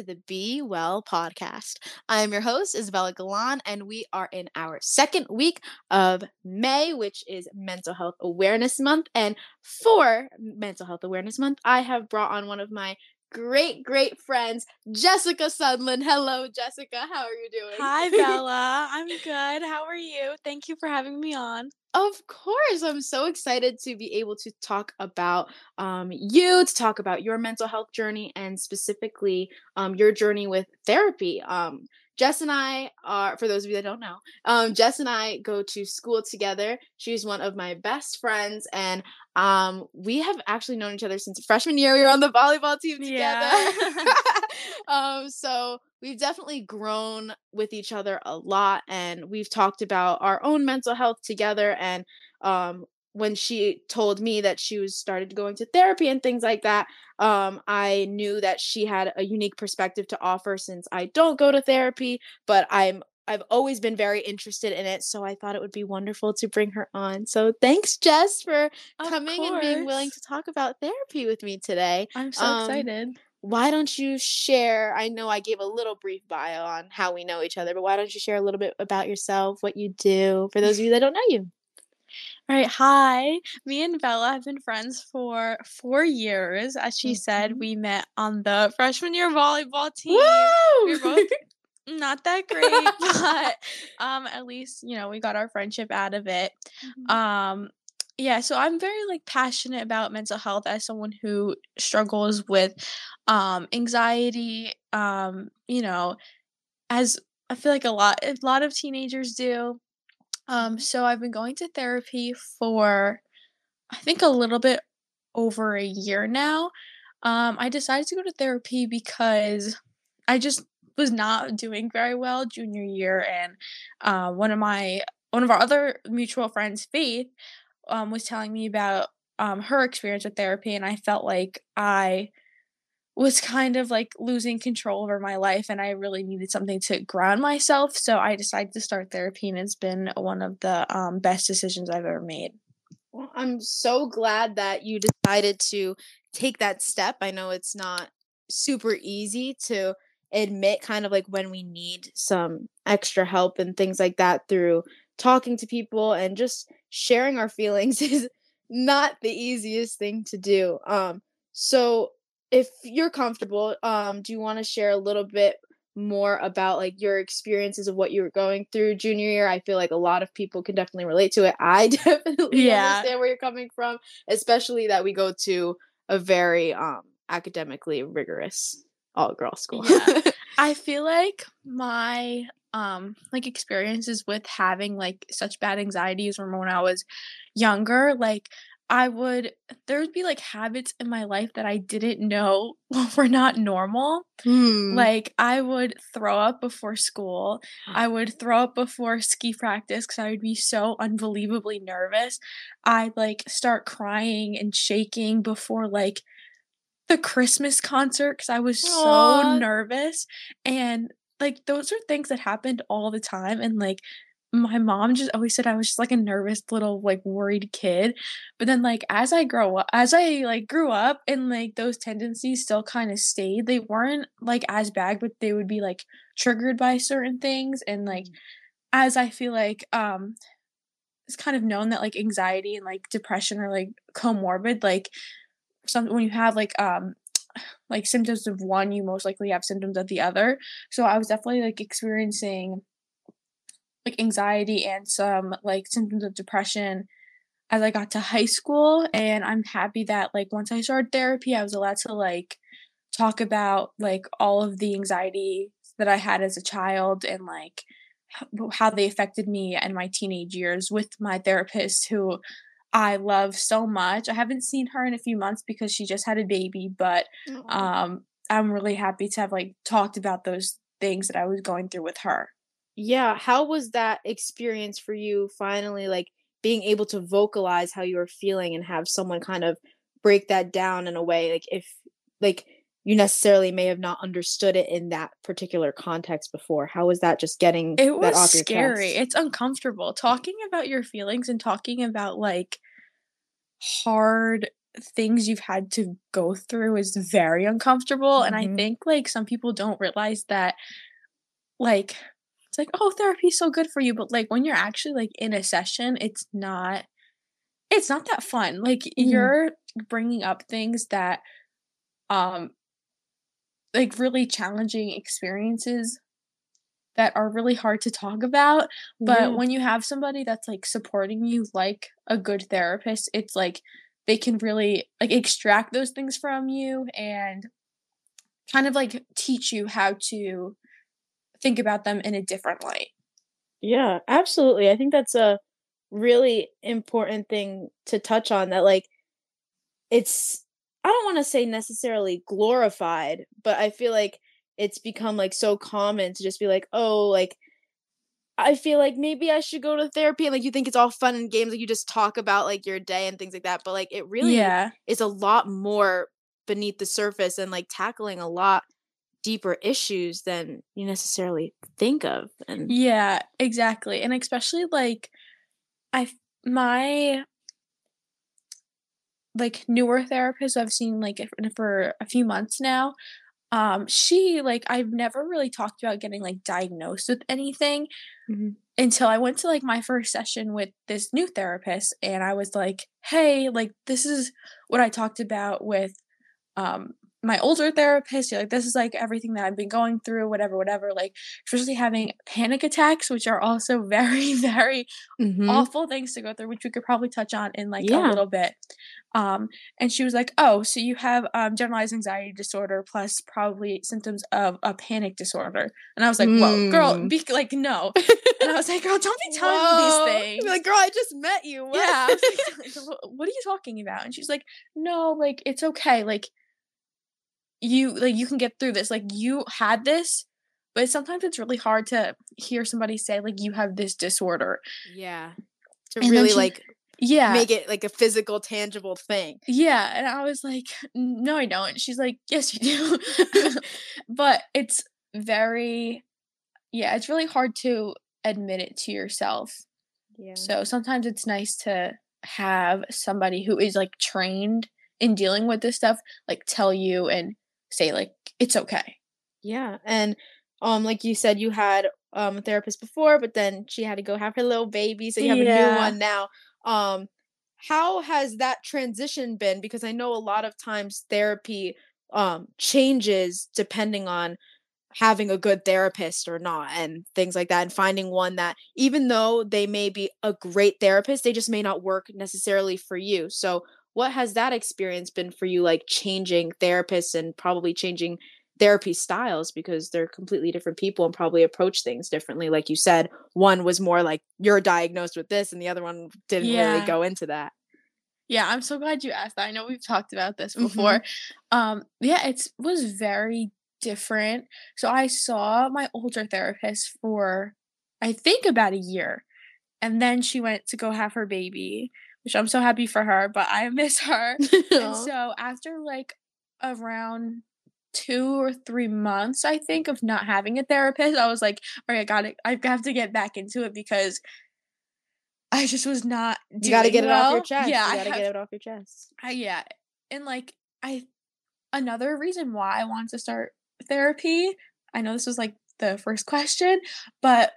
to the Be Well podcast. I am your host, Isabella Galan, and we are in our second week of May, which is Mental Health Awareness Month. And for Mental Health Awareness Month, I have brought on one of my great, great friends, Jessica Sundlin. Hello, Jessica. How are you doing? Hi, Bella. I'm good. How are you? Thank you for having me on. Of course, I'm so excited to be able to talk about um, you, to talk about your mental health journey, and specifically um, your journey with therapy. Um, Jess and I are, for those of you that don't know, um, Jess and I go to school together. She's one of my best friends, and um, we have actually known each other since freshman year. We were on the volleyball team together. Yeah. um, so we've definitely grown with each other a lot, and we've talked about our own mental health together. And um, when she told me that she was started going to therapy and things like that um, i knew that she had a unique perspective to offer since i don't go to therapy but i'm i've always been very interested in it so i thought it would be wonderful to bring her on. So thanks jess for Of coming and being willing to talk about therapy with me today. I'm so Um, excited. why don't you share i know i gave a little brief bio on how we know each other but why don't you share a little bit about yourself what you do for those of you that don't know you All right. Hi. Me and Bella have been friends for four years. As she said, Mhm. we met on the freshman year volleyball team. We were both not that great, but um, at least, you know, we got our friendship out of it. Mhm. Um, yeah, so I'm very like passionate about mental health as someone who struggles with um anxiety, um, you know, as I feel like a lot a lot of teenagers do. Um, so I've been going to therapy for I think a little bit over a year now. Um, I decided to go to therapy because I just was not doing very well junior year, and uh, one of my one of our other mutual friends, Faith, um, was telling me about um, her experience with therapy, and I felt like I was kind of like losing control over my life and I really needed something to ground myself. So I decided to start therapy and it's been one of the um, best decisions I've ever made. Well, I'm so glad that you decided to take that step. I know it's not super easy to admit kind of like when we need some extra help and things like that through talking to people and just sharing our feelings is not the easiest thing to do. Um so if you're comfortable, um do you want to share a little bit more about like your experiences of what you were going through junior year. I feel like a lot of people can definitely relate to it. I definitely Yeah. understand where you're coming from, especially that we go to a very um academically rigorous all girl school. Yeah. I feel like my um like experiences with having like such bad anxieties from when I was younger, like I would there would be like habits in my life that I didn't know were not normal. Hmm. Like I would throw up before school. I would throw up before ski practice because I would be so unbelievably nervous. I'd like start crying and shaking before like the Christmas concert because I was Aw. so nervous. And like those are things that happened all the time. And like my mom just always said I was just like a nervous little like worried kid. But then like as I grow up as I like grew up and like those tendencies still kind of stayed, they weren't like as bad, but they would be like triggered by certain things. And like as I feel like um it's kind of known that like anxiety and like depression are like comorbid, like some when you have like um like symptoms of one, you most likely have symptoms of the other. So I was definitely like experiencing like anxiety and some like symptoms of depression as I got to high school and I'm happy that like once I started therapy I was allowed to like talk about like all of the anxiety that I had as a child and like how they affected me and my teenage years with my therapist who I love so much. I haven't seen her in a few months because she just had a baby, but um I'm really happy to have like talked about those things that I was going through with her. Yeah, how was that experience for you finally like being able to vocalize how you were feeling and have someone kind of break that down in a way like if like you necessarily may have not understood it in that particular context before. How was that just getting It that was off your scary. chest? It's uncomfortable talking about your feelings and talking about like hard things you've had to go through is very uncomfortable and I Mhm. think like some people don't realize that like it's like oh therapy's so good for you but like when you're actually like in a session it's not it's not that fun like Mhm. you're bringing up things that um like really challenging experiences that are really hard to talk about but Yeah. when you have somebody that's like supporting you like a good therapist it's like they can really like extract those things from you and kind of like teach you how to think about them in a different light Yeah, absolutely. I think that's a really important thing to touch on that like it's I don't want to say necessarily glorified, but I feel like it's become like so common to just be like, "Oh, like I feel like maybe I should go to therapy." And like you think it's all fun and games like you just talk about like your day and things like that, but like it really yeah is a lot more beneath the surface and like tackling a lot deeper issues than you necessarily think of. And yeah exactly and especially like i my like newer therapist I've seen like for a few months now. Um, she like I've never really talked about getting like diagnosed with anything Mhm. until I went to like my first session with this new therapist and I was like, "Hey, like this is what I talked about with um my older therapist. You're like this is like everything that I've been going through, whatever, whatever. Like especially having panic attacks, which are also very, very Mhm. awful things to go through, which we could probably touch on in like a little bit. Um, and she was like, "Oh, so you have um, generalized anxiety disorder plus probably symptoms of a panic disorder." And I was like, "Whoa, girl, Mm. be like no." And I was like, "Girl, don't be telling me Whoa. these You'd things." like, girl, I just met you. What? yeah, like, "What are you talking about?" And she's like, "No, like it's okay. Like you, like you can get through this. Like you had this." But sometimes it's really hard to hear somebody say like you have this disorder. yeah. To And really she- like Yeah. make it like a physical, tangible thing. Yeah, and I was like, "No, I don't." And she's like, "Yes, you do." but it's very yeah, it's really hard to admit it to yourself. Yeah. So sometimes it's nice to have somebody who is like trained in dealing with this stuff like tell you and say like it's okay. Yeah. And um, like you said, you had um a therapist before, but then she had to go have her little baby, so you have a new one now. Um, how has that transition been? Because I know a lot of times therapy um changes depending on having a good therapist or not and things like that and finding one that even though they may be a great therapist they just may not work necessarily for you so what has that experience been for you like changing therapists and probably changing therapy styles because they're completely different people and probably approach things differently like you said one was more like you're diagnosed with this and the other one didn't really go into that Yeah, I'm so glad you asked that. I know we've talked about this Mhm. before. Um, yeah, it was very different. So I saw my older therapist for I think about a year. And then she went to go have her baby, which I'm so happy for her, but I miss her. and so after like around two or three months, I think, of not having a therapist, I was like, all right, I got it. I have to get back into it because I just was not you got to get it off your chest Yeah, you got to get it off your chest I yeah, and like I another reason why I wanted to start therapy, I know this was like the first question, but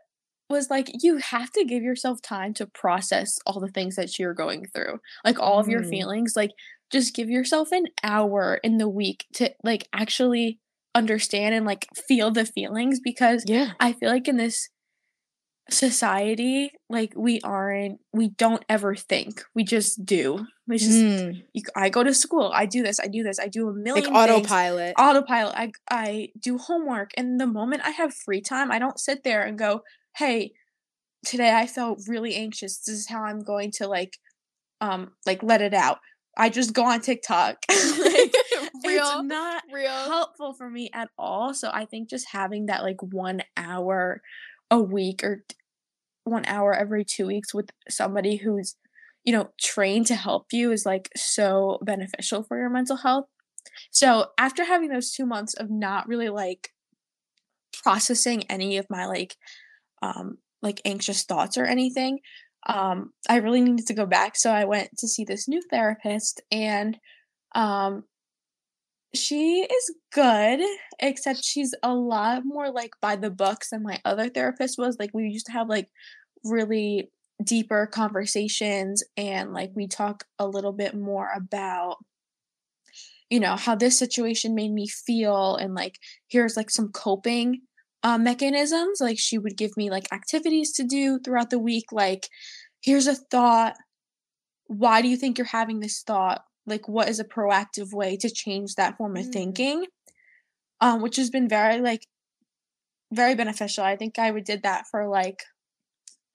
was like you have to give yourself time to process all the things that you're going through. Like all of your Mm. feelings, like just give yourself an hour in the week to like actually understand and like feel the feelings because yeah I feel like in this society, like we aren't, we don't ever think. We just do. We just, Mm. you, I go to school. I do this. I do this. I do a like million things. autopilot Autopilot. I I do homework, and the moment I have free time, I don't sit there and go, "Hey, today I felt really anxious. This is how I'm going to like, um, like let it out." I just go on TikTok. like, real it's not real helpful for me at all. So I think just having that like one hour a week or one hour every two weeks with somebody who's, you know, trained to help you is like so beneficial for your mental health. So after having those two months of not really like processing any of my like um like anxious thoughts or anything, um, I really needed to go back. So I went to see this new therapist, and um, she is good, except she's a lot more like by the books than my other therapist was. Like, we used to have like really deeper conversations, and like we talk a little bit more about you know how this situation made me feel and like here's like some coping uh, mechanisms like she would give me like activities to do throughout the week like here's a thought why do you think you're having this thought like what is a proactive way to change that form of mm. thinking um which has been very like very beneficial i think i would did that for like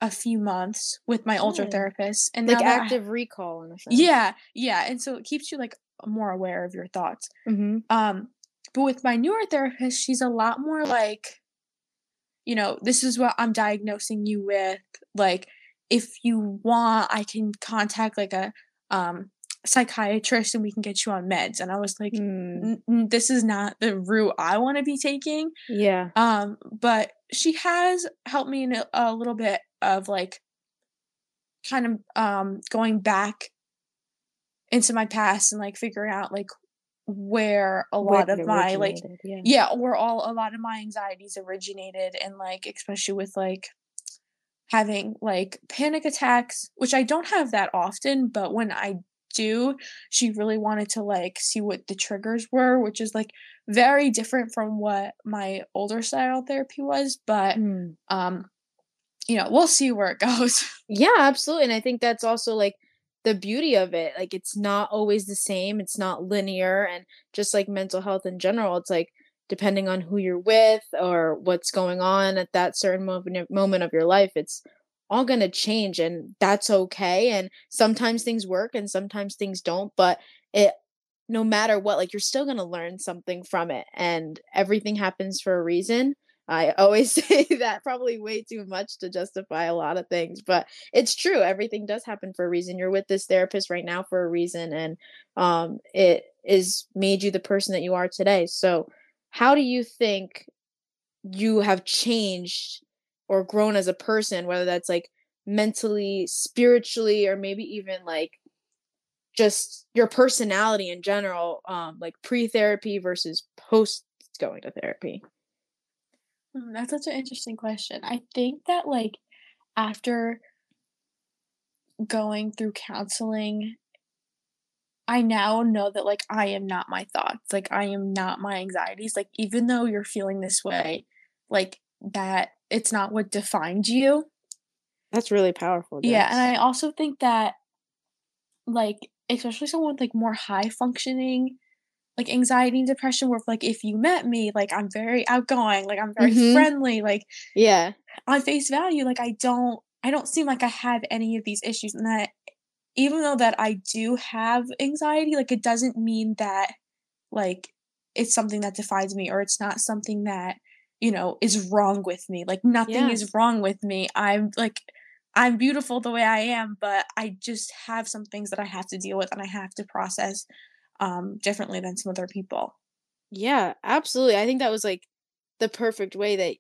a few months with my older mm. therapist and like active I, recall in a sense. yeah yeah and so it keeps you like more aware of your thoughts. Mm-hmm. Um, but with my newer therapist, she's a lot more like, you know, this is what I'm diagnosing you with. Like, if you want, I can contact like a um, psychiatrist and we can get you on meds. And I was like, mm. this is not the route I want to be taking. Yeah. Um, but she has helped me in a, a little bit of like kind of um going back into my past and like figuring out like where a lot of my like yeah. yeah where all a lot of my anxieties originated and like especially with like having like panic attacks which i don't have that often but when i do she really wanted to like see what the triggers were which is like very different from what my older style therapy was but mm. um you know we'll see where it goes yeah absolutely and i think that's also like the beauty of it. Like it's not always the same. It's not linear and just like mental health in general, it's like depending on who you're with or what's going on at that certain moment of your life, it's all going to change and that's okay and sometimes things work and sometimes things don't, but it no matter what like you're still going to learn something from it and everything happens for a reason I always say that probably way too much to justify a lot of things, but it's true. Everything does happen for a reason. You're with this therapist right now for a reason, and um, it is made you the person that you are today. So, how do you think you have changed or grown as a person, whether that's like mentally, spiritually, or maybe even like just your personality in general, um, like pre therapy versus post going to therapy? Mm, that's such an interesting question. I think that like after going through counseling, I now know that like I am not my thoughts. Like I am not my anxieties. Like even though you're feeling this way, like that it's not what defined you. That's really powerful. Jess. Yeah, and I also think that like especially someone with like more high functioning like anxiety and depression where like if you met me like i'm very outgoing like i'm very mm-hmm. friendly like yeah on face value like i don't i don't seem like i have any of these issues and that even though that i do have anxiety like it doesn't mean that like it's something that defines me or it's not something that you know is wrong with me like nothing yeah. is wrong with me i'm like i'm beautiful the way i am but i just have some things that i have to deal with and i have to process um, differently than some other people. Yeah, absolutely. I think that was like the perfect way that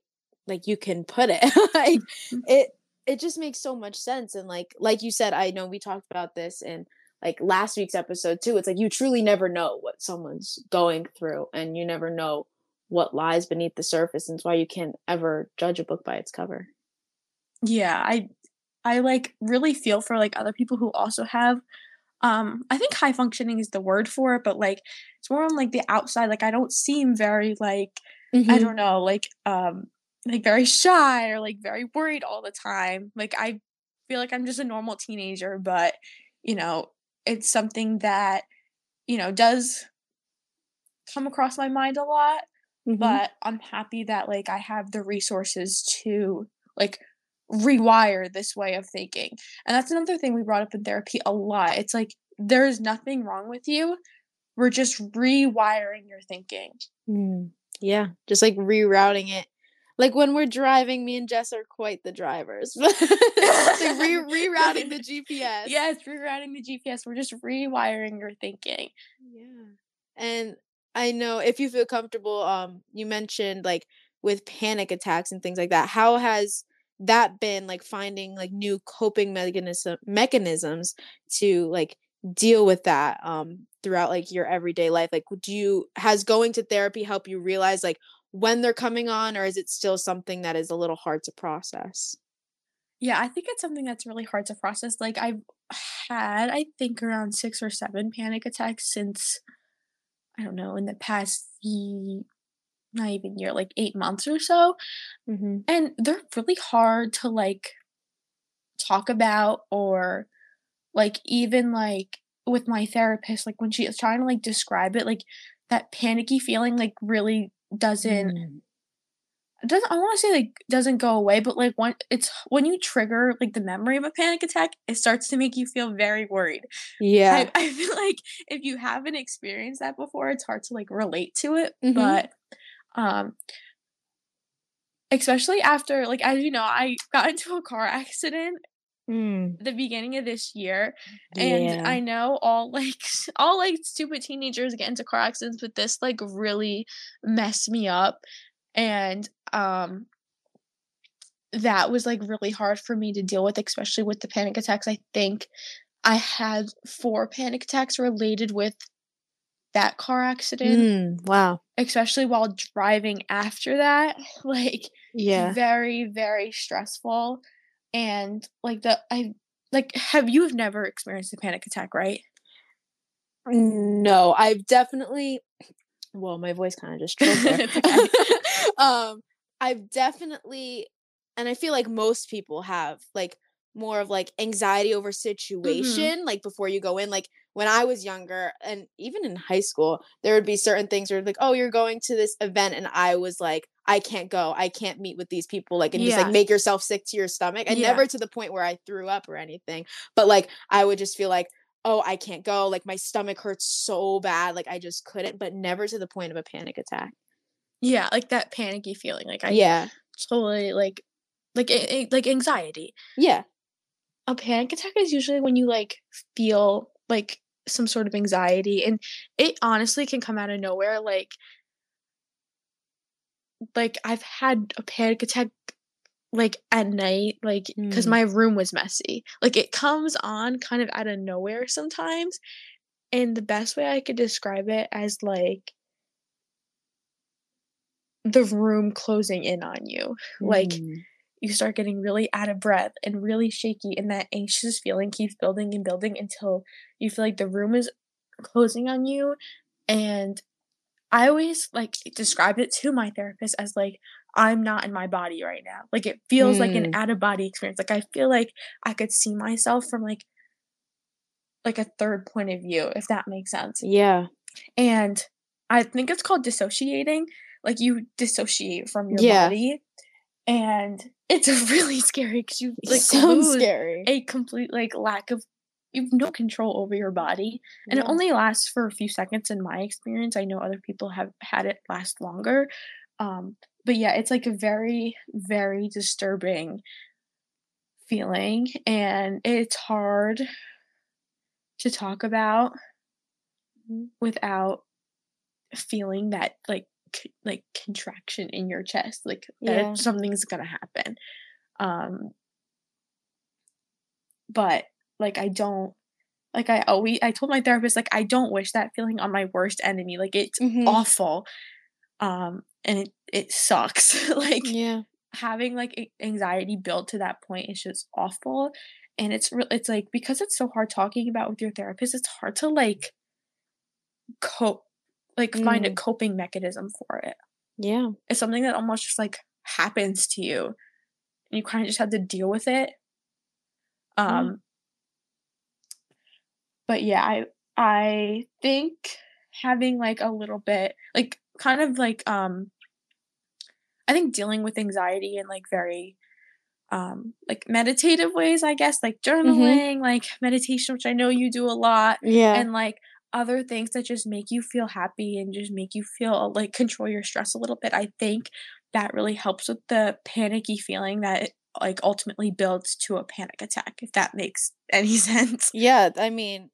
like you can put it. like mm-hmm. it it just makes so much sense and like like you said I know we talked about this in like last week's episode too. It's like you truly never know what someone's going through and you never know what lies beneath the surface and it's why you can't ever judge a book by its cover. Yeah, I I like really feel for like other people who also have um i think high functioning is the word for it but like it's more on like the outside like i don't seem very like mm-hmm. i don't know like um like very shy or like very worried all the time like i feel like i'm just a normal teenager but you know it's something that you know does come across my mind a lot mm-hmm. but i'm happy that like i have the resources to like rewire this way of thinking. And that's another thing we brought up in therapy a lot. It's like there's nothing wrong with you. We're just rewiring your thinking. Mm, yeah, just like rerouting it. Like when we're driving, me and Jess are quite the drivers. like re- rerouting the GPS. Yes, rerouting the GPS. We're just rewiring your thinking. Yeah. And I know if you feel comfortable, um, you mentioned like with panic attacks and things like that. How has that been like finding like new coping mechanism mechanisms to like deal with that um throughout like your everyday life like do you has going to therapy help you realize like when they're coming on or is it still something that is a little hard to process? Yeah i think it's something that's really hard to process like i've had i think around six or seven panic attacks since i don't know in the past not even year like eight months or so mm-hmm. and they're really hard to like talk about or like even like with my therapist like when she was trying to like describe it like that panicky feeling like really doesn't mm. doesn't I want to say like doesn't go away but like when it's when you trigger like the memory of a panic attack it starts to make you feel very worried yeah I, I feel like if you haven't experienced that before it's hard to like relate to it mm-hmm. but um especially after like as you know I got into a car accident Mm. the beginning of this year and Yeah. i know all like all like stupid teenagers get into car accidents but this like really messed me up and um that was like really hard for me to deal with especially with the panic attacks i think i had four panic attacks related with that car accident Mm. Wow. especially while driving after that like Yeah. very very stressful and like the i like have you have never experienced a panic attack right No, I've definitely well, my voice kind of just choked there. It's okay. um, I've definitely and I feel like most people have like more of like anxiety over situation like before you go in like when I was younger and even in high school there would be certain things where like oh you're going to this event and I was like I can't go. I can't meet with these people like and just like make yourself sick to your stomach and Yeah. never to the point where I threw up or anything but like I would just feel like oh I can't go like my stomach hurts so bad like I just couldn't but never to the point of a panic attack. Yeah like that panicky feeling like i yeah. totally like like like anxiety. Yeah. A panic attack is usually when you like feel like some sort of anxiety and it honestly can come out of nowhere like like i've had a panic attack like at night like because Mm. my room was messy like it comes on kind of out of nowhere sometimes and the best way i could describe it as like the room closing in on you like Mm. You start getting really out of breath and really shaky and that anxious feeling keeps building and building until you feel like the room is closing on you and i always like described it to my therapist as like i'm not in my body right now like it feels like an Mm. out of body experience like i feel like i could see myself from like like a third point of view if that makes sense yeah and I think it's called dissociating. Like you dissociate from your Yeah. body, and it's really scary because you like lose scary a complete like lack of you have no control over your body, and it only lasts for a few seconds. In my experience, I know other people have had it last longer. Um, but yeah, it's like a very very disturbing feeling, and it's hard to talk about Mhm. without feeling that like c- like contraction in your chest like that Yeah. something's gonna happen um but like i don't like i always i told my therapist like i don't wish that feeling on my worst enemy like it's Mhm. awful um and it it sucks like yeah having like anxiety built to that point is just awful and it's re- it's like because it's so hard talking about with your therapist it's hard to like cope like find a Mm. coping mechanism for it. Yeah. It's something that almost just like happens to you. And you kind of just have to deal with it. Um but yeah i i think having like a little bit like kind of like um i think dealing with anxiety in like very um like meditative ways i guess like journaling like meditation which i know you do a lot yeah. and like other things that just make you feel happy and just make you feel like control your stress a little bit i think that really helps with the panicky feeling that it, like ultimately builds to a panic attack if that makes any sense Yeah, I mean,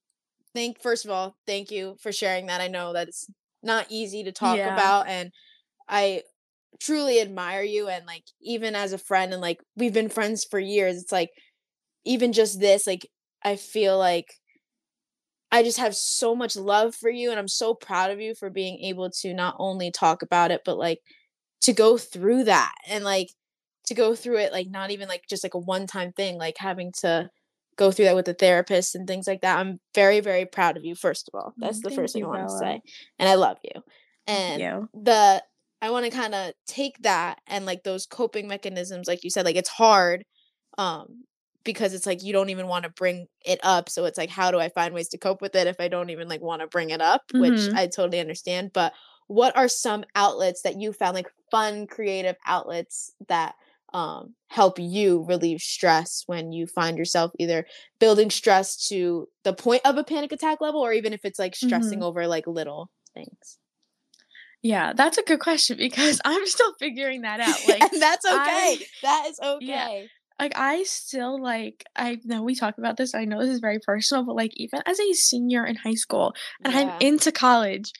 thank first of all, thank you for sharing that. I know that it's not easy to talk Yeah. about and I truly admire you and like even as a friend and like we've been friends for years it's like even just this like i feel like i just have so much love for you and i'm so proud of you for being able to not only talk about it but like to go through that and like to go through it like not even like just like a one time thing like having to go through that with a therapist and things like that. I'm very very proud of you first of all. That's Mm, the thank first thing you, i want to say and i love you. And you. the I want to kind of take that and like those coping mechanisms like you said like it's hard um because it's like you don't even want to bring it up so it's like how do I find ways to cope with it if I don't even like want to bring it up which Mhm. I totally understand but what are some outlets that you found like fun creative outlets that um help you relieve stress when you find yourself either building stress to the point of a panic attack level or even if it's like stressing Mhm. over like little things Yeah, that's a good question because I'm still figuring that out. Like, and that's okay. I- that is Yeah. Like I still like I know we talk about this. I know this is very personal, but like even as a senior in high school and I'm into college,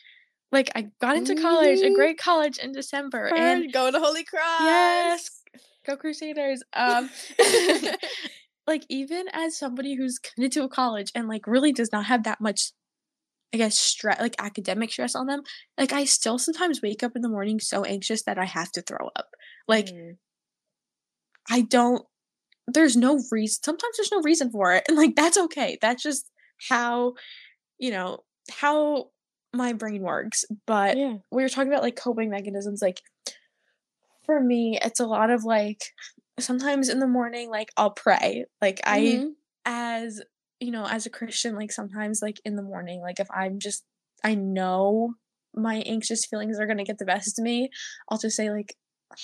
like I got into college, a Mhm. great college in December, and go to Holy Cross. Yes. go Crusaders. Um, like even as somebody who's committed to a college and like really does not have that much I guess stress like academic stress on them, like I still sometimes wake up in the morning so anxious that I have to throw up. Like Mm. I don't there's no reason sometimes there's no reason for it and like that's okay. That's just how you know, how my brain works. But yeah. we were talking about like coping mechanisms like for me it's a lot of like sometimes in the morning like I'll pray. Like I Mhm. as you know, as a Christian like sometimes like in the morning like if I'm just I know my anxious feelings are going to get the best of me, I'll just say like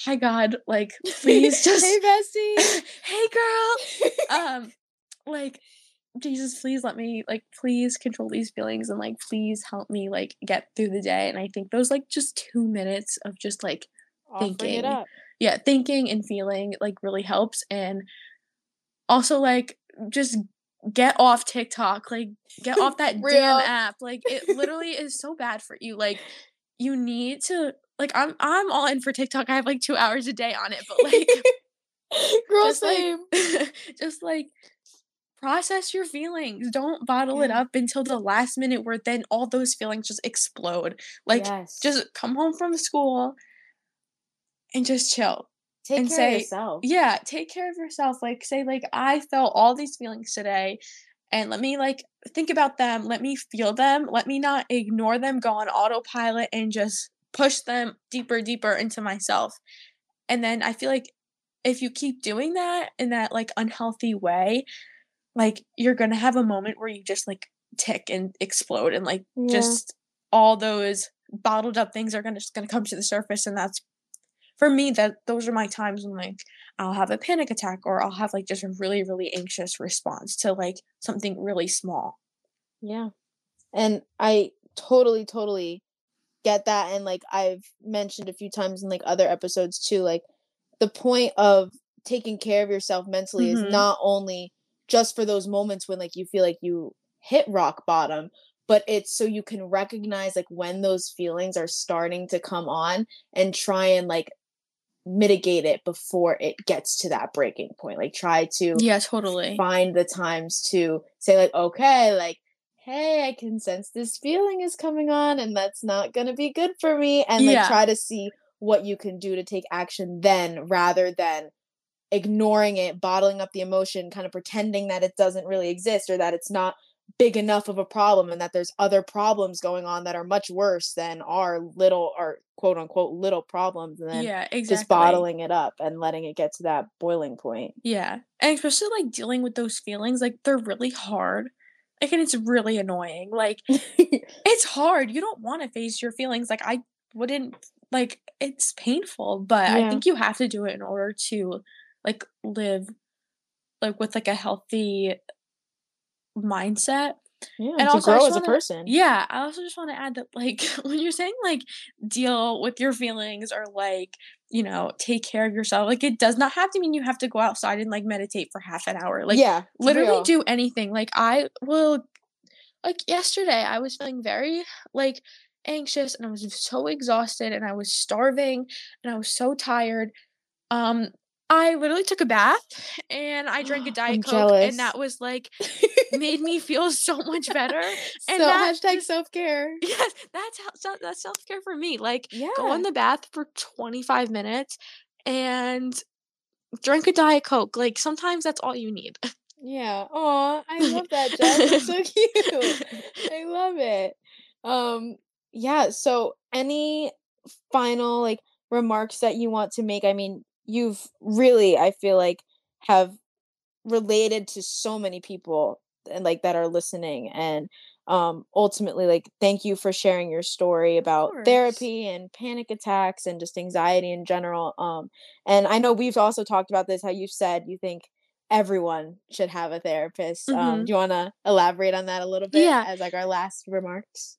hi God, like please just hey bestie. hey girl. Um like jesus please let me like please control these feelings and like please help me like get through the day. And i think those like just two minutes of just like Offering thinking. yeah thinking and feeling like really helps. And also like just get off tiktok like get off that damn app. Like it literally is so bad for you. Like you need to like i'm i'm all in for tiktok. I have like two hours a day on it but like Girl, just same. like just like process your feelings. Don't bottle it up until the last minute where then all those feelings just explode. Like yes. just come home from school and just chill take and care say- of yourself. yeah take care of yourself. Like say like i felt all these feelings today and let me like think about them. Let me feel them. Let me not ignore them. Go on autopilot and just push them deeper deeper into myself and then i feel like if you keep doing that in that like unhealthy way like you're gonna have a moment where you just like tick and explode and like Yeah. just all those bottled up things are gonna just gonna come to the surface and that's for me that those are my times when like I'll have a panic attack or I'll have like just a really really anxious response to like something really small. Yeah. And I totally, totally get that. And like I've mentioned a few times in like other episodes too, like the point of taking care of yourself mentally Mhm. is not only just for those moments when like you feel like you hit rock bottom, but it's so you can recognize like when those feelings are starting to come on and try and like mitigate it before it gets to that breaking point. Like try to Yeah, totally. find the times to say like okay like hey i can sense this feeling is coming on and that's not going to be good for me and like Yeah. try to see what you can do to take action then rather than ignoring it bottling up the emotion kind of pretending that it doesn't really exist or that it's not big enough of a problem and that there's other problems going on that are much worse than our little or quote unquote little problems and then Yeah, exactly. just bottling it up and letting it get to that boiling point Yeah. And especially like dealing with those feelings, like they're really hard. Like and it's really annoying. Like it's hard. You don't want to face your feelings. Like I wouldn't like it's painful, but I think you have to do it in order to like live like with like a healthy mindset. Yeah, And also, grow as a person. Yeah, I also just want to add that like when you're saying like deal with your feelings or like, you know, take care of yourself, like it does not have to mean you have to go outside and like meditate for half an hour. Like yeah, literally real. do anything. Like I will like yesterday I was feeling very like anxious and I was so exhausted and I was starving and I was so tired. Um, I literally took a bath and I drank a diet I'm coke, jealous. and that was like made me feel so much better. so And that hashtag self care. Yes, that's how that's self care for me. Like Yeah. go in the bath for 25 minutes and drink a diet coke. Like sometimes that's all you need. Yeah. Oh, I love that, Jess. It's so cute. I love it. Um, yeah, so any final like remarks that you want to make? I mean, you've really, I feel like, have related to so many people and like that are listening and um ultimately like thank you for sharing your story about therapy and panic attacks and just anxiety in general um and i know we've also talked about this how you said you think everyone should have a therapist um Mhm. do you want to elaborate on that a little bit Yeah. as like our last remarks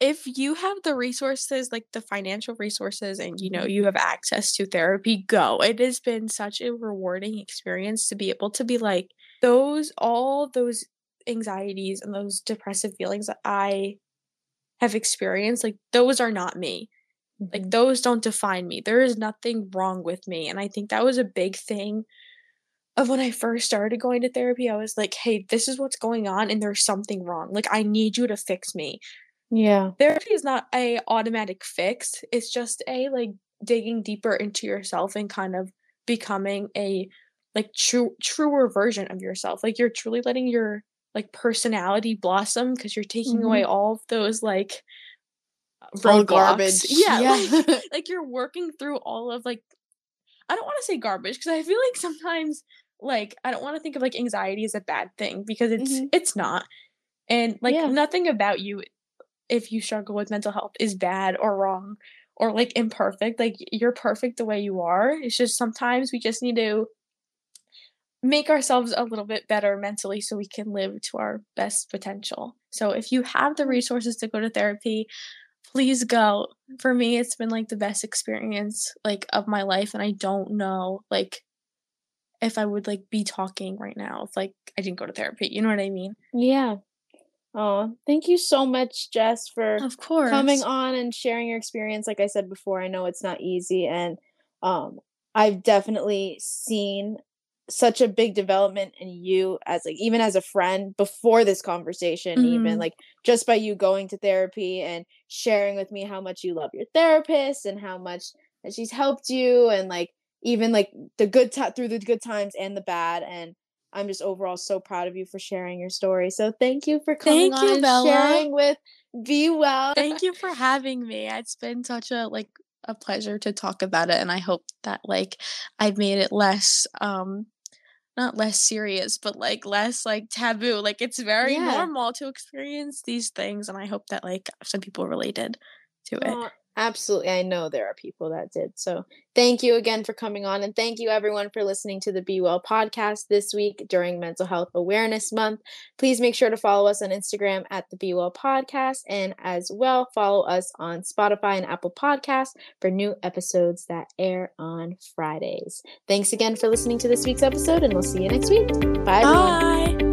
if you have the resources, like the financial resources, and you know, you have access to therapy, go. It has been such a rewarding experience to be able to be like, those, all those anxieties and those depressive feelings that I have experienced, like, those are not me. Like, Mhm. those don't define me. There is nothing wrong with me. And I think that was a big thing of when I first started going to therapy. I was like, hey, this is what's going on, and there's something wrong. Like, I need you to fix me yeah therapy is not a automatic fix it's just a like digging deeper into yourself and kind of becoming a like true truer version of yourself like you're truly letting your like personality blossom because you're taking away all of those like Mm-hmm. Roadblocks. garbage. yeah, Yeah. Like, like you're working through all of like i don't want to say garbage because i feel like sometimes like i don't want to think of like anxiety as a bad thing because it's Mhm. it's not and like Yeah. nothing about you if you struggle with mental health is bad or wrong or like imperfect. Like you're perfect the way you are. It's just sometimes we just need to make ourselves a little bit better mentally so we can live to our best potential. So if you have the resources to go to therapy, please go. For me, it's been like the best experience like of my life and I don't know like if I would like be talking right now if like I didn't go to therapy. You know what I mean? yeah oh thank you so much jess for Of course. coming on and sharing your experience like i said before i know it's not easy and um i've definitely seen such a big development in you as like even as a friend before this conversation even Mhm. like just by you going to therapy and sharing with me how much you love your therapist and how much that she's helped you and like even like the good time through the good times and the bad and i'm just overall so proud of you for sharing your story so thank you for coming Thank on you, and Bella. sharing with be well Thank you for having me. It's been such a like a pleasure to talk about it and I hope that like I've made it less um not less serious but like less like taboo. Like it's very Yeah. normal to experience these things and I hope that like some people related to it. Absolutely. I know there are people that did. So thank you again for coming on. And thank you everyone for listening to the Be Well podcast this week during Mental Health Awareness Month. Please make sure to follow us on Instagram at the Be Well podcast and as well follow us on Spotify and Apple Podcasts for new episodes that air on Fridays. Thanks again for listening to this week's episode, and we'll see you next week. Bye. Bye.